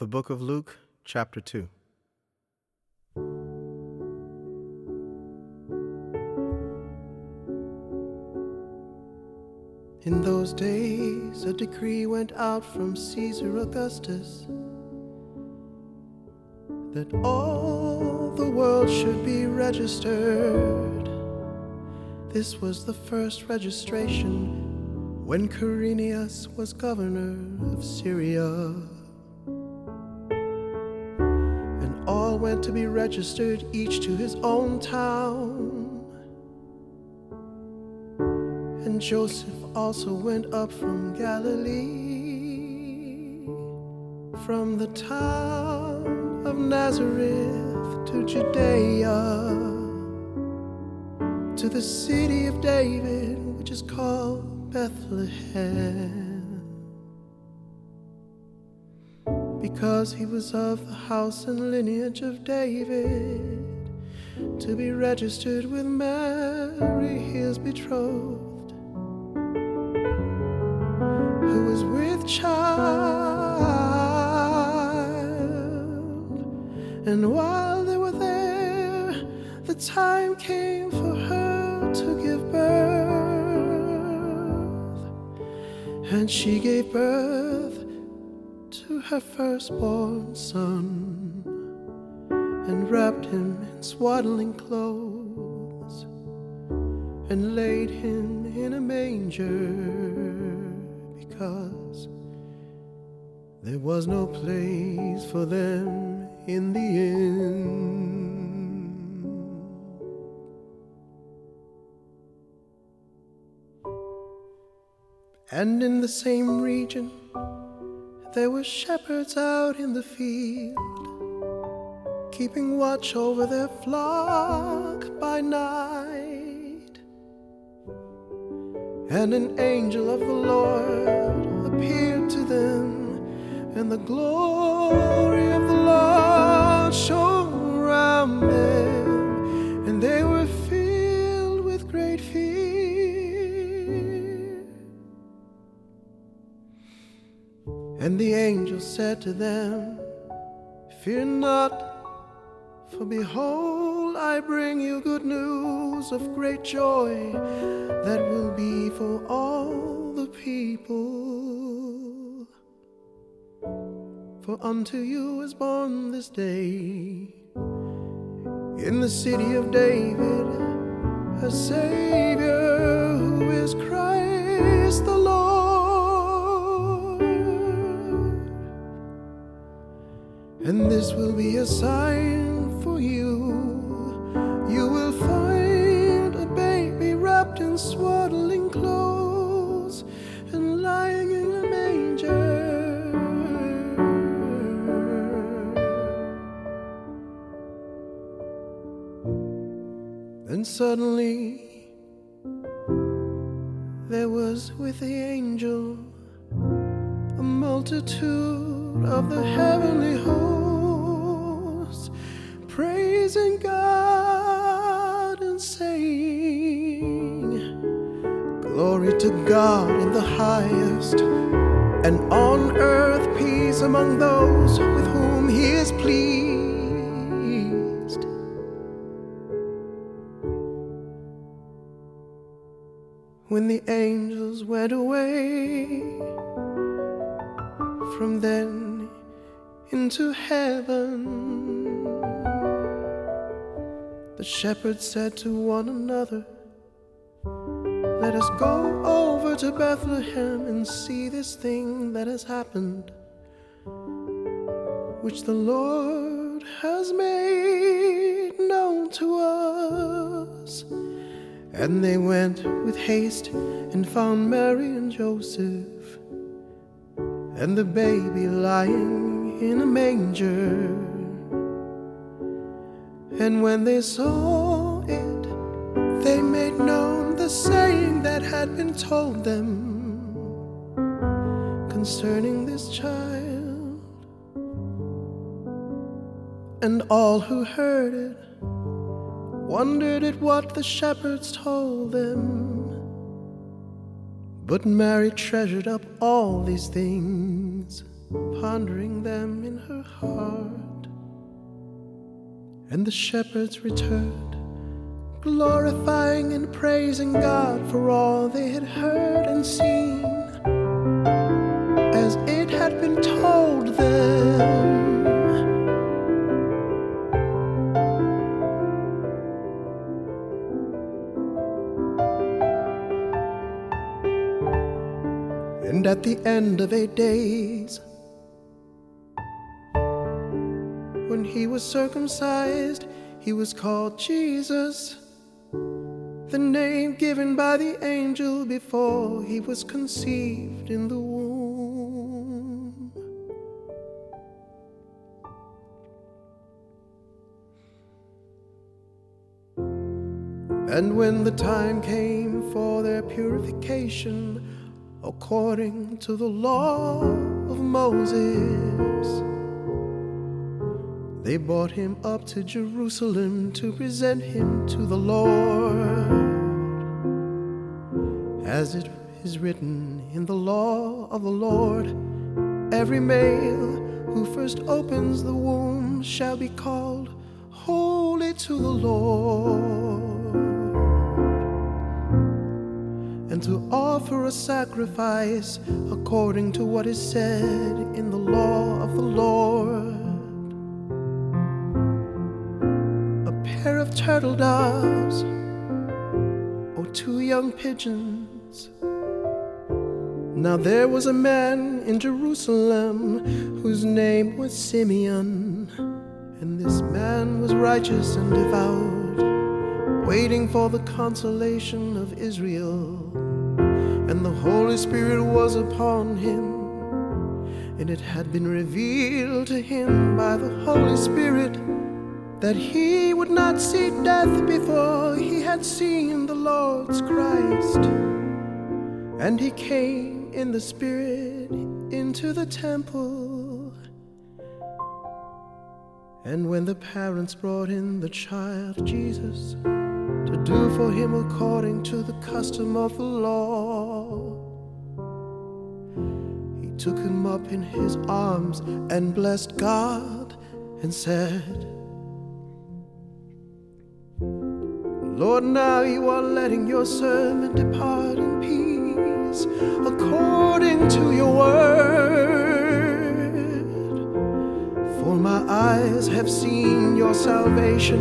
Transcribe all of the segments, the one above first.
The Book of Luke, chapter 2. In those days, a decree went out from Caesar Augustus that all the world should be registered. This was the first registration when Quirinius was governor of Syria. All went to be registered, each to his own town. And Joseph also went up from Galilee, from the town of Nazareth to Judea, to the city of David, which is called Bethlehem, because he was of the house and lineage of David, to be registered with Mary, his betrothed who was with child. And while they were there, the time came for her to give birth. And she gave birth her firstborn son and wrapped him in swaddling clothes and laid him in a manger because there was no place for them in the inn. And in the same region, there were shepherds out in the field, keeping watch over their flock by night. And an angel of the Lord appeared to them, and the glory of the Lord shone And the angel said to them, Fear not. For behold, I bring you good news of great joy that will be for all the people. For unto you is born this day in the city of David a Savior who is Christ the Lord. And this will be a sign for you. You will find a baby wrapped in swaddling clothes and lying in a manger. Then suddenly there was with the angel a multitude of the heavenly hosts praising God and saying, Glory to God in the highest, and on earth peace among those with whom He is pleased. When the angels went away from then into heaven, the shepherds said to one another, Let us go over to Bethlehem and see this thing that has happened, which the Lord has made known to us. And they went with haste and found Mary and Joseph and the baby lying in a manger. And when they saw it, they made known the saying that had been told them concerning this child. And all who heard it wondered at what the shepherds told them. But Mary treasured up all these things pondering them in her heart. And the shepherds returned, glorifying and praising God for all they had heard and seen, as it had been told them. And at the end of eight days, he was circumcised, he was called Jesus, the name given by the angel before he was conceived in the womb. And when the time came for their purification, according to the law of Moses. They brought him up to Jerusalem to present him to the Lord. As it is written in the law of the Lord, every male who first opens the womb shall be called holy to the Lord. and to offer a sacrifice according to what is said in the law of the Lord. Turtle doves or two young pigeons. Now there was a man in Jerusalem whose name was Simeon, and this man was righteous and devout, waiting for the consolation of Israel and the Holy Spirit was upon him. And it had been revealed to him by the Holy Spirit that he would not see death before he had seen the Lord's Christ. And he came in the Spirit into the temple. And when the parents brought in the child Jesus, to do for him according to the custom of the law. He took him up in his arms and blessed God and said, Lord, now you are letting your servant depart in peace according to your word. For my eyes have seen your salvation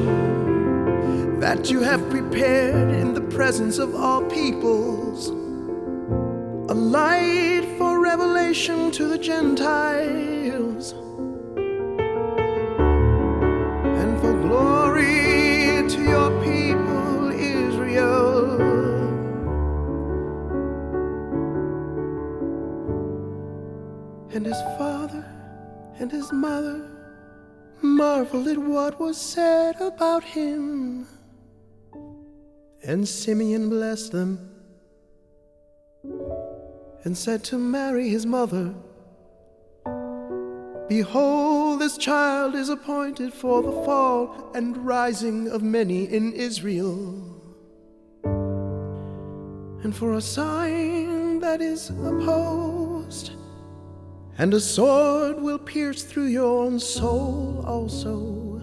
that you have prepared in the presence of all peoples, a light for revelation to the Gentiles, And his father and his mother marveled at what was said about him. And Simeon blessed them and said to Mary, his mother, Behold, this child is appointed for the fall and rising of many in Israel, and for a sign that is opposed, and a sword will pierce through your own soul also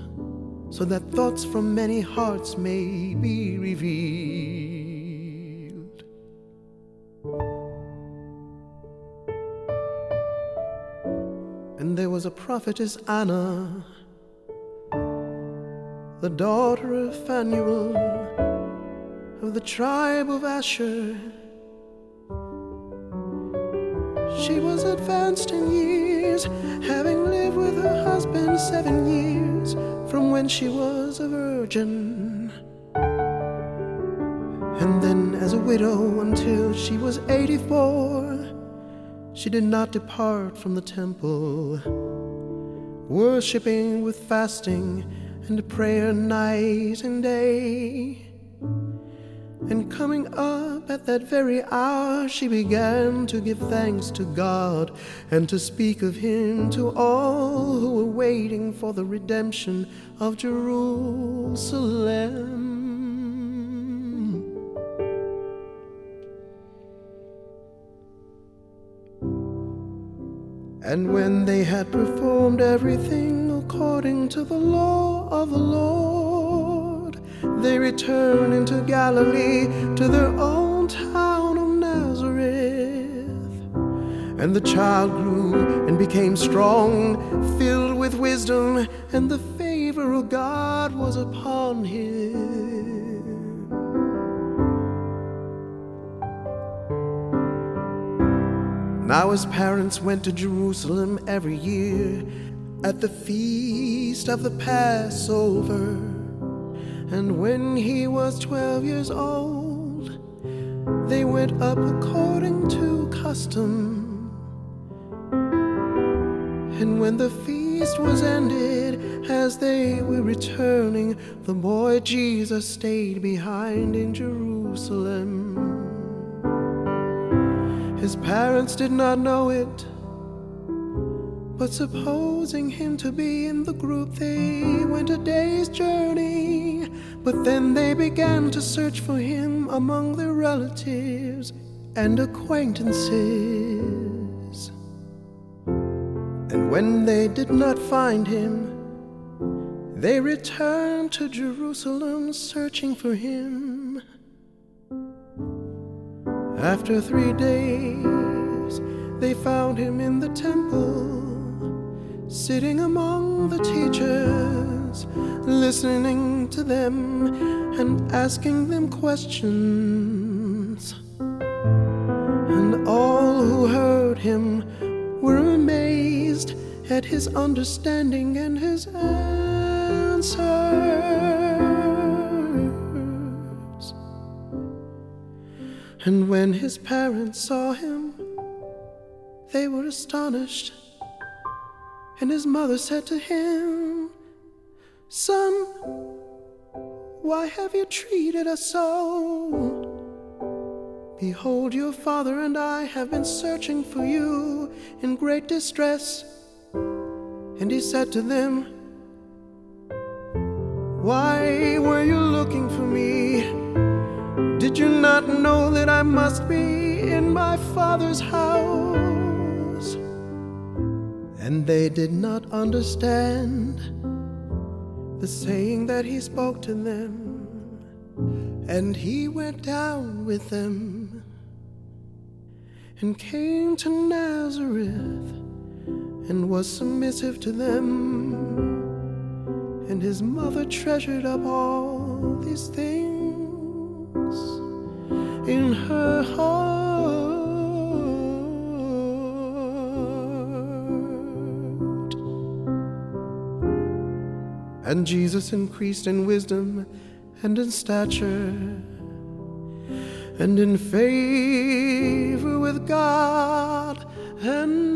so that thoughts from many hearts may be revealed. And there was a prophetess Anna, the daughter of Phanuel of the tribe of Asher. She was advanced in years, having lived with her husband seven years from when she was a virgin. And then, as a widow, until she was 84, she did not depart from the temple, worshipping with fasting and prayer night and day. And coming up at that very hour, she began to give thanks to God and to speak of Him to all who were waiting for the redemption of Jerusalem. And when they had performed everything according to the law of the Lord, they returned into Galilee to their own town of Nazareth. And the child grew and became strong, filled with wisdom, and the favor of God was upon him. Now his parents went to Jerusalem every year at the feast of the Passover. And when he was twelve years old, they went up according to custom. And when the feast was ended, as they were returning, the boy Jesus stayed behind in Jerusalem. His parents did not know it, but supposing him to be in the group, they went a day's journey. But then they began to search for him among their relatives and acquaintances. And when they did not find him, they returned to Jerusalem searching for him. After three days, they found him in the temple, sitting among the teachers, listening to them and asking them questions. And all who heard him were amazed at his understanding and his answers. And when his parents saw him, they were astonished. And his mother said to him, Son, why have you treated us so? Behold, your father and I have been searching for you in great distress. And he said to them, Why were you looking for me? Did you not know that I must be in my Father's house? And they did not understand the saying that he spoke to them. And he went down with them and came to Nazareth and was submissive to them. And his mother treasured up all these things in her heart. And Jesus increased in wisdom and in stature and in favor with God and